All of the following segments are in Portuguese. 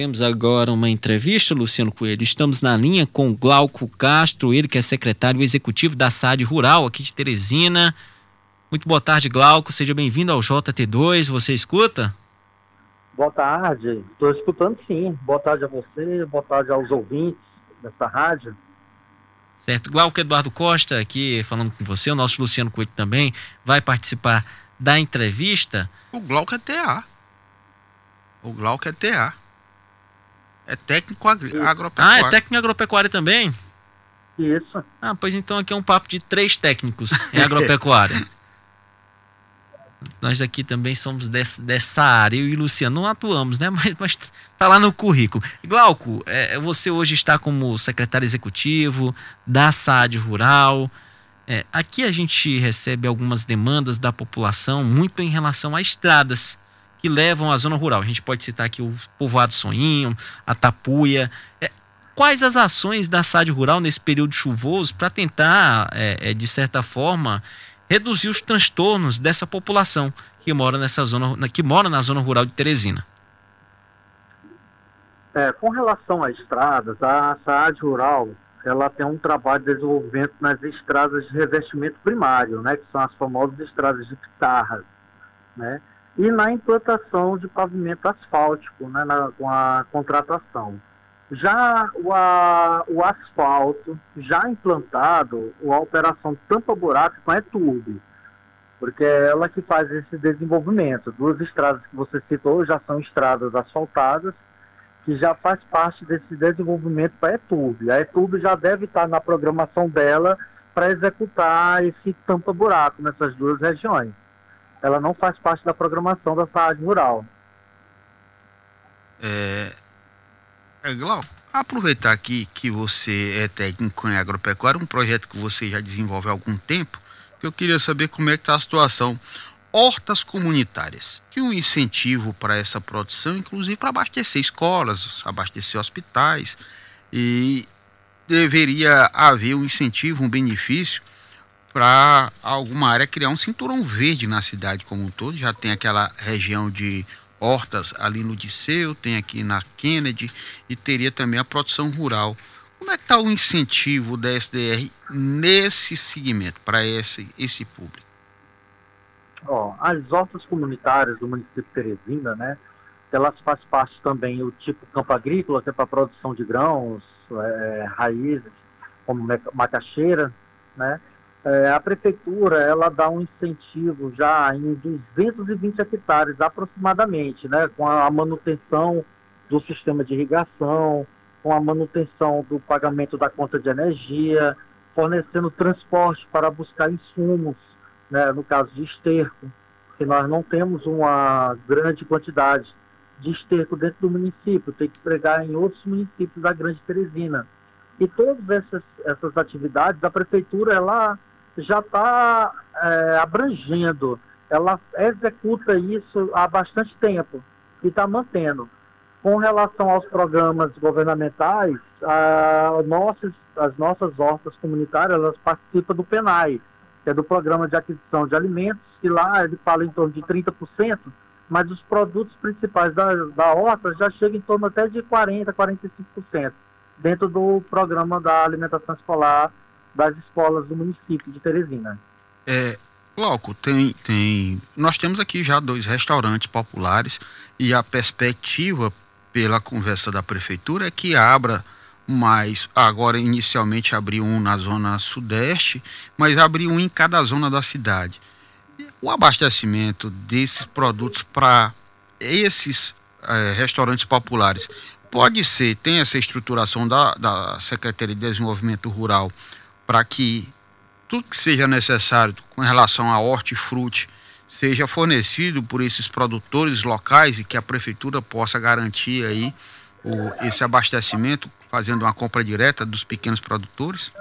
Temos agora uma entrevista, Luciano Coelho. Estamos na linha com Glauco Castro, ele que é secretário executivo da SAD Rural aqui de Teresina. Muito boa tarde, Glauco. Seja bem-vindo ao JT2. Você escuta? Boa tarde. Estou escutando sim. Boa tarde a você, boa tarde aos ouvintes dessa rádio. Certo. Glauco Eduardo Costa aqui falando com você. O nosso Luciano Coelho também vai participar da entrevista. O Glauco é TA. O Glauco é TA. É técnico agropecuário. Ah, é técnico agropecuário também? Isso. Ah, pois então aqui é um papo de três técnicos em agropecuária. Nós aqui também somos dessa, dessa área. Eu e o Luciano não atuamos, né? Mas, mas tá lá no currículo. Glauco, é, você hoje está como secretário executivo da SAD Rural. É, aqui a gente recebe algumas demandas da população, muito em relação a estradas que levam à zona rural. A gente pode citar aqui o povoado Soninho, a Tapuia. É, quais as ações da SAD Rural nesse período chuvoso para tentar, é, é, de certa forma, reduzir os transtornos dessa população que mora nessa zona, que mora na zona rural de Teresina? É, com relação às estradas, a SAD Rural ela tem um trabalho de desenvolvimento nas estradas de revestimento primário, né, que são as famosas estradas de pitarras, né? E na implantação de pavimento asfáltico, né, na, com a contratação. Já o, a, o asfalto, já implantado, a operação tampa-buraco com é tube, porque é ela que faz esse desenvolvimento. Duas estradas que você citou já são estradas asfaltadas, que já faz parte desse desenvolvimento para a ETUB. A ETUB já deve estar na programação dela para executar esse tampa-buraco nessas duas regiões ela não faz parte da programação da saúde rural. É, é Glauco, aproveitar aqui que você é técnico em agropecuária, um projeto que você já desenvolve há algum tempo, que eu queria saber como é que está a situação. Hortas comunitárias, que um incentivo para essa produção, inclusive para abastecer escolas, abastecer hospitais, e deveria haver um incentivo, um benefício para alguma área criar um cinturão verde na cidade como um todo. Já tem aquela região de hortas ali no Disseu, tem aqui na Kennedy e teria também a produção rural. Como é que está o incentivo da SDR nesse segmento, para esse, esse público? As hortas comunitárias do município de Teresina, né, elas fazem parte também do tipo campo agrícola, que é para produção de grãos, é, raízes, como macaxeira, né, é, a prefeitura ela dá um incentivo já em 220 hectares aproximadamente, né, com a manutenção do sistema de irrigação, com a manutenção do pagamento da conta de energia, fornecendo transporte para buscar insumos, né, no caso de esterco, que nós não temos uma grande quantidade de esterco dentro do município, tem que pregar em outros municípios da Grande Teresina. E todas essas, essas atividades, a prefeitura ela já está é, abrangendo. Ela executa isso há bastante tempo e está mantendo. Com relação aos programas governamentais, a, nossas, as nossas hortas comunitárias elas participam do PENAI, que é do Programa de Aquisição de Alimentos, que lá ele fala em torno de 30%, mas os produtos principais da, da horta já chegam em torno até de 40%, 45%, dentro do programa da alimentação escolar das escolas do município de Teresina. É, Glauco, tem, tem. Nós temos aqui já dois restaurantes populares e a perspectiva pela conversa da prefeitura é que abra mais. Agora, inicialmente, abriu um na zona sudeste, mas abriu um em cada zona da cidade. O abastecimento desses produtos para esses é, restaurantes populares pode ser, tem essa estruturação da, da Secretaria de Desenvolvimento Rural para que tudo que seja necessário com relação a hortifruti seja fornecido por esses produtores locais e que a prefeitura possa garantir aí o, esse abastecimento fazendo uma compra direta dos pequenos produtores?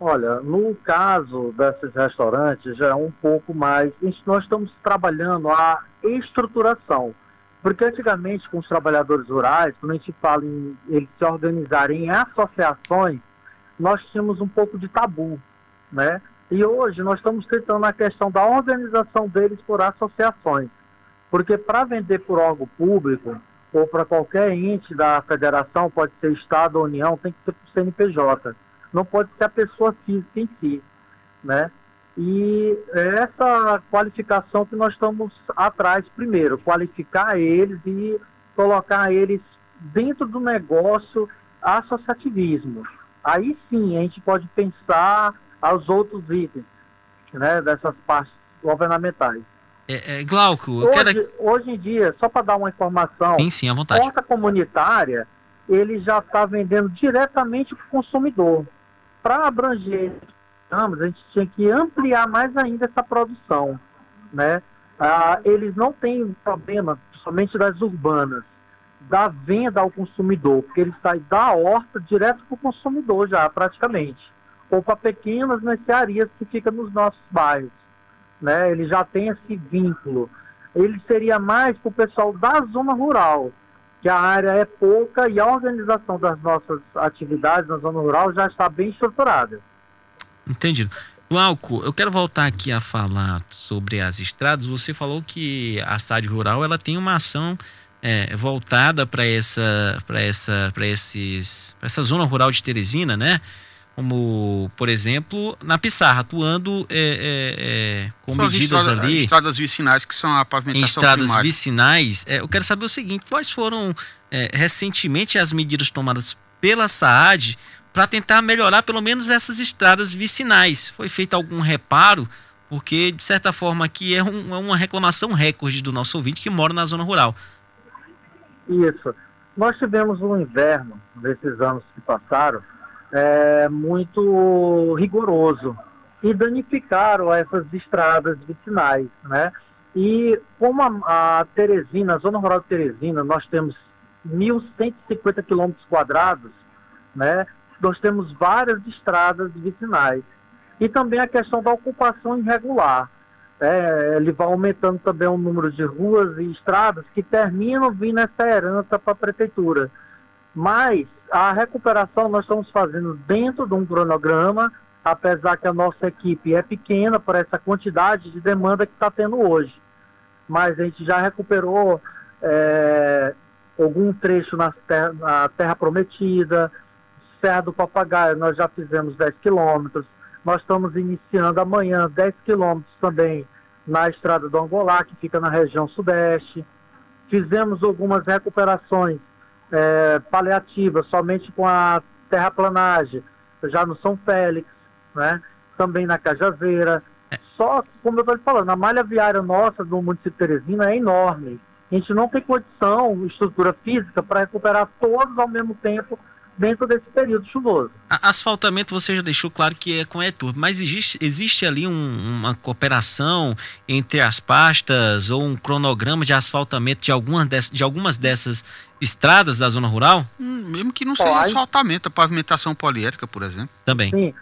Olha, no caso desses restaurantes já é um pouco mais. Nós estamos trabalhando a estruturação. Porque antigamente, com os trabalhadores rurais, quando a gente fala em eles se organizarem em associações, nós tínhamos um pouco de tabu, né? E hoje nós estamos tentando a questão da organização deles por associações. Porque para vender por órgão público, ou para qualquer ente da federação, pode ser Estado ou União, tem que ser o CNPJ. Não pode ser a pessoa física em si. Né? E essa qualificação que nós estamos atrás primeiro, qualificar eles e colocar eles dentro do negócio associativismo. Aí sim a gente pode pensar aos outros itens né, dessas partes governamentais. É, é, Glauco, hoje, quero... hoje em dia, só para dar uma informação, sim, sim, à vontade. porta comunitária ele já está vendendo diretamente para o consumidor. Para abranger a gente tinha que ampliar mais ainda essa produção. Né? Ah, eles não têm problema, somente das urbanas, da venda ao consumidor, porque ele sai da horta direto para o consumidor já, praticamente. Ou para pequenas mercearias que ficam nos nossos bairros. Né? Ele já tem esse vínculo. Ele seria mais para o pessoal da zona rural, que a área é pouca e a organização das nossas atividades na zona rural já está bem estruturada. Entendido. Glauco, eu quero voltar aqui a falar sobre as estradas. Você falou que a SAD Rural ela tem uma ação é, voltada para essa, para essa, para esses, para essa zona rural de Teresina, né? Como, por exemplo, na Pissarra, atuando é, é, é com medidas ali. Estradas vicinais que são a pavimentação Em estradas primária. vicinais, é, eu quero saber o seguinte: quais foram é, recentemente as medidas tomadas pela SAAD para tentar melhorar pelo menos essas estradas vicinais. Foi feito algum reparo, porque de certa forma aqui é, um, é uma reclamação recorde do nosso ouvinte que mora na zona rural. Isso. Nós tivemos um inverno, nesses anos que passaram, é, muito rigoroso e danificaram essas estradas vicinais, né? E como a, a Teresina, a zona rural de Teresina, nós temos 1.150 quilômetros quadrados, né? nós temos várias estradas vicinais. E também a questão da ocupação irregular. É, ele vai aumentando também o número de ruas e estradas que terminam vindo essa herança para a prefeitura. Mas a recuperação nós estamos fazendo dentro de um cronograma, apesar que a nossa equipe é pequena para essa quantidade de demanda que está tendo hoje. Mas a gente já recuperou é, algum trecho na terra, na terra Prometida, Serra do Papagaio, nós já fizemos 10 quilômetros. Nós estamos iniciando amanhã 10 quilômetros também na estrada do Angolá, que fica na região sudeste. Fizemos algumas recuperações é, paliativas, somente com a terraplanagem, já no São Félix, né? também na Cajazeira. Só, como eu estou falando, a malha viária nossa do município de Teresina é enorme. A gente não tem condição, estrutura física, para recuperar todos ao mesmo tempo dentro desse período chuvoso. Asfaltamento você já deixou claro que é com ETUR, mas existe, existe ali um, uma cooperação entre as pastas ou um cronograma de asfaltamento de, alguma dessas, de algumas dessas estradas da zona rural? Hum, mesmo que não seja asfaltamento, a pavimentação poliétrica, por exemplo. Também. Sim.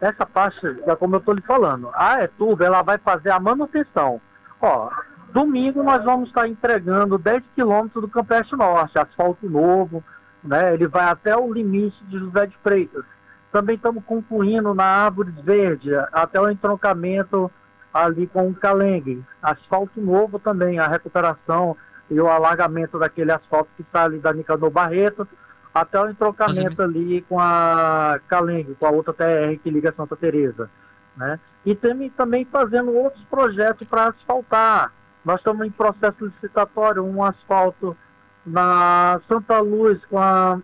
Essa parte, é como eu estou lhe falando, a ETUB ela vai fazer a manutenção. Ó, domingo nós vamos estar entregando 10 quilômetros do Campestre Norte, asfalto novo, né? Ele vai até o limite de José de Freitas. Também estamos concluindo na Árvores Verde, até o entroncamento ali com o Calengue. Asfalto novo também, a recuperação e o alargamento daquele asfalto que está ali da Nicanor Barreto, até o entroncamento ali com a Calengue, com a outra TR que liga Santa Teresa. Né? E tem, também fazendo outros projetos para asfaltar. Nós estamos em processo licitatório, um asfalto na Santa Luz com a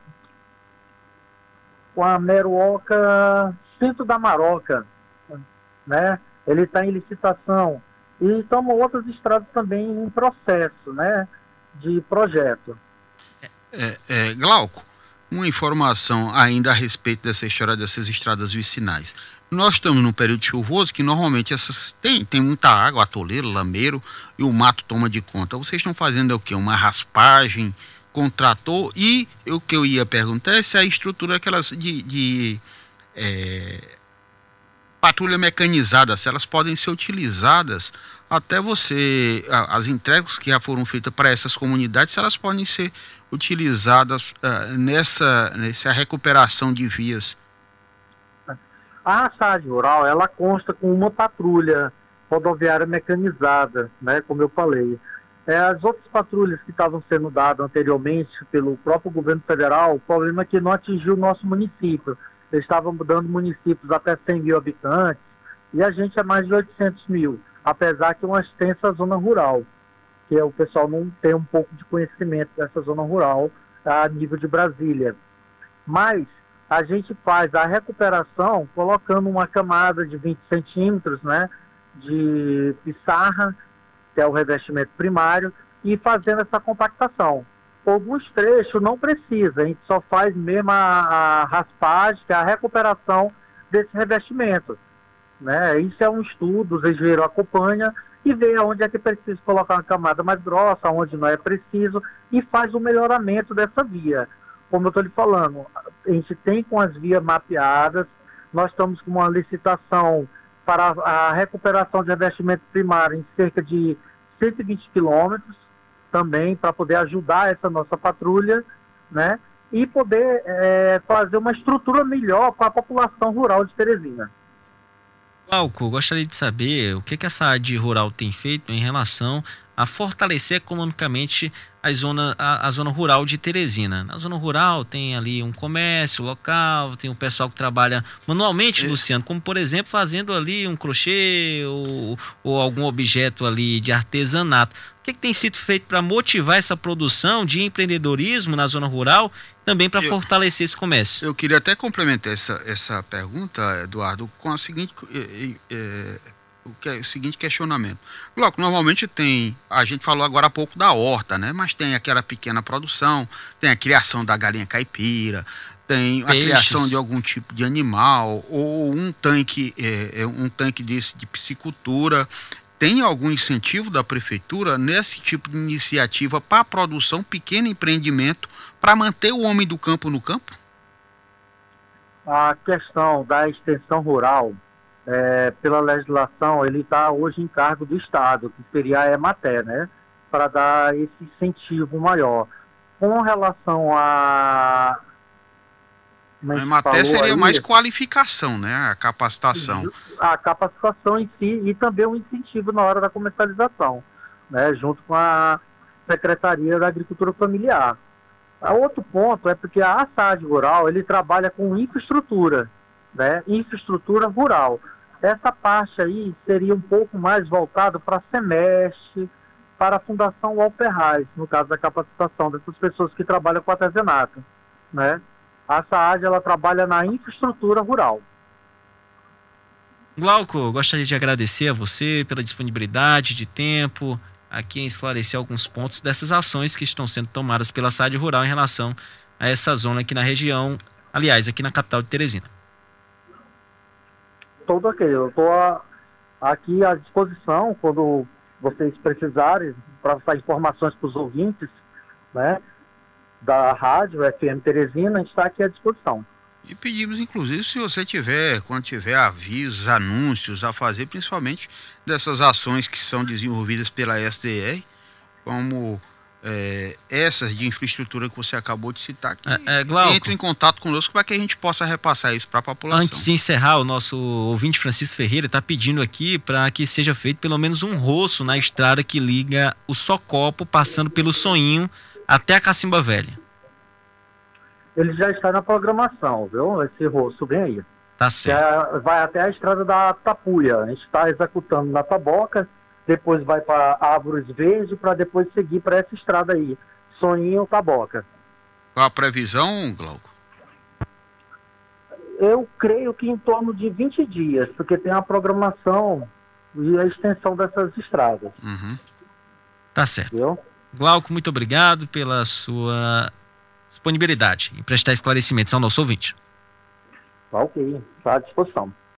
com a Meruoca Centro da Maroca, né? Ele está em licitação e estamos outras estradas também em processo, né? De projeto. É, é, Glauco, uma informação ainda a respeito dessa história dessas estradas vicinais. Nós estamos num período chuvoso que normalmente essas tem, tem muita água, atoleiro, lameiro e o mato toma de conta. Vocês estão fazendo o quê? Uma raspagem com trator e o que eu ia perguntar é se a estrutura aquelas de, de é, patrulha mecanizada, se elas podem ser utilizadas até você, as entregas que já foram feitas para essas comunidades, se elas podem ser utilizadas uh, nessa, nessa recuperação de vias a SAD rural, ela consta com uma patrulha rodoviária mecanizada, né, como eu falei. É, as outras patrulhas que estavam sendo dadas anteriormente pelo próprio governo federal, o problema é que não atingiu o nosso município. Eles estavam mudando municípios até 100 mil habitantes e a gente é mais de 800 mil, apesar que é uma extensa zona rural, que o pessoal não tem um pouco de conhecimento dessa zona rural a nível de Brasília. Mas a gente faz a recuperação colocando uma camada de 20 centímetros né, de pissarra que é o revestimento primário, e fazendo essa compactação. Alguns trechos não precisa, a gente só faz mesmo a, a raspagem, que é a recuperação desse revestimento. Né? Isso é um estudo, o engenheiro acompanha e vê onde é que precisa colocar uma camada mais grossa, onde não é preciso, e faz o melhoramento dessa via. Como eu estou lhe falando, a gente tem com as vias mapeadas, nós estamos com uma licitação para a recuperação de revestimento primário em cerca de 120 quilômetros também para poder ajudar essa nossa patrulha, né? E poder é, fazer uma estrutura melhor para a população rural de Teresina. Glauco, gostaria de saber o que, que essa AD rural tem feito em relação a fortalecer economicamente a zona, a, a, zona rural de Teresina. Na zona rural tem ali um comércio local, tem um pessoal que trabalha manualmente, é. Luciano, como por exemplo fazendo ali um crochê ou, ou algum objeto ali de artesanato. O que, que tem sido feito para motivar essa produção de empreendedorismo na zona rural, também para fortalecer esse comércio? Eu queria até complementar essa, essa pergunta, Eduardo, com a seguinte. É, é, o, que é o seguinte questionamento. Logo, normalmente tem, a gente falou agora há pouco da horta, né? Mas tem aquela pequena produção, tem a criação da galinha caipira, tem Peixes. a criação de algum tipo de animal ou um tanque, é, é, um tanque desse de piscicultura. Tem algum incentivo da prefeitura nesse tipo de iniciativa para a produção, pequeno empreendimento, para manter o homem do campo no campo? A questão da extensão rural, é, pela legislação, ele está hoje em cargo do Estado, que seria a EMATER, né? Para dar esse incentivo maior. Com relação a. É a EMATER seria aí, mais qualificação, né? A capacitação. A capacitação em si e também o incentivo na hora da comercialização, né? Junto com a Secretaria da Agricultura Familiar. A outro ponto é porque a SAD Rural ele trabalha com infraestrutura, né? Infraestrutura rural. Essa parte aí seria um pouco mais voltado para semestre, para a Fundação Walter Reis, no caso da capacitação dessas pessoas que trabalham com artesanato. Né? A SAAD ela trabalha na infraestrutura rural. Glauco, gostaria de agradecer a você pela disponibilidade de tempo aqui em esclarecer alguns pontos dessas ações que estão sendo tomadas pela SAD Rural em relação a essa zona aqui na região, aliás, aqui na capital de Teresina todo aquele. Eu estou aqui à disposição quando vocês precisarem para passar informações para os ouvintes, né? Da rádio FM Teresina, a gente está aqui à disposição. E pedimos, inclusive, se você tiver, quando tiver avisos, anúncios a fazer, principalmente dessas ações que são desenvolvidas pela SDR, como é, essas de infraestrutura que você acabou de citar, que é, é, entre em contato conosco para que a gente possa repassar isso para a população. Antes de encerrar, o nosso ouvinte Francisco Ferreira está pedindo aqui para que seja feito pelo menos um roço na estrada que liga o Socopo, passando pelo Soinho até a Cacimba Velha. Ele já está na programação, viu? Esse roço bem aí. Tá certo. É, vai até a estrada da Tapuia. A gente está executando na Taboca depois vai para Árvores Verdes, para depois seguir para essa estrada aí, Soninho Taboca. Qual a previsão, Glauco? Eu creio que em torno de 20 dias, porque tem a programação e a extensão dessas estradas. Uhum. Tá certo. Viu? Glauco, muito obrigado pela sua disponibilidade em prestar esclarecimentos ao nosso ouvinte. Tá ok, está à disposição.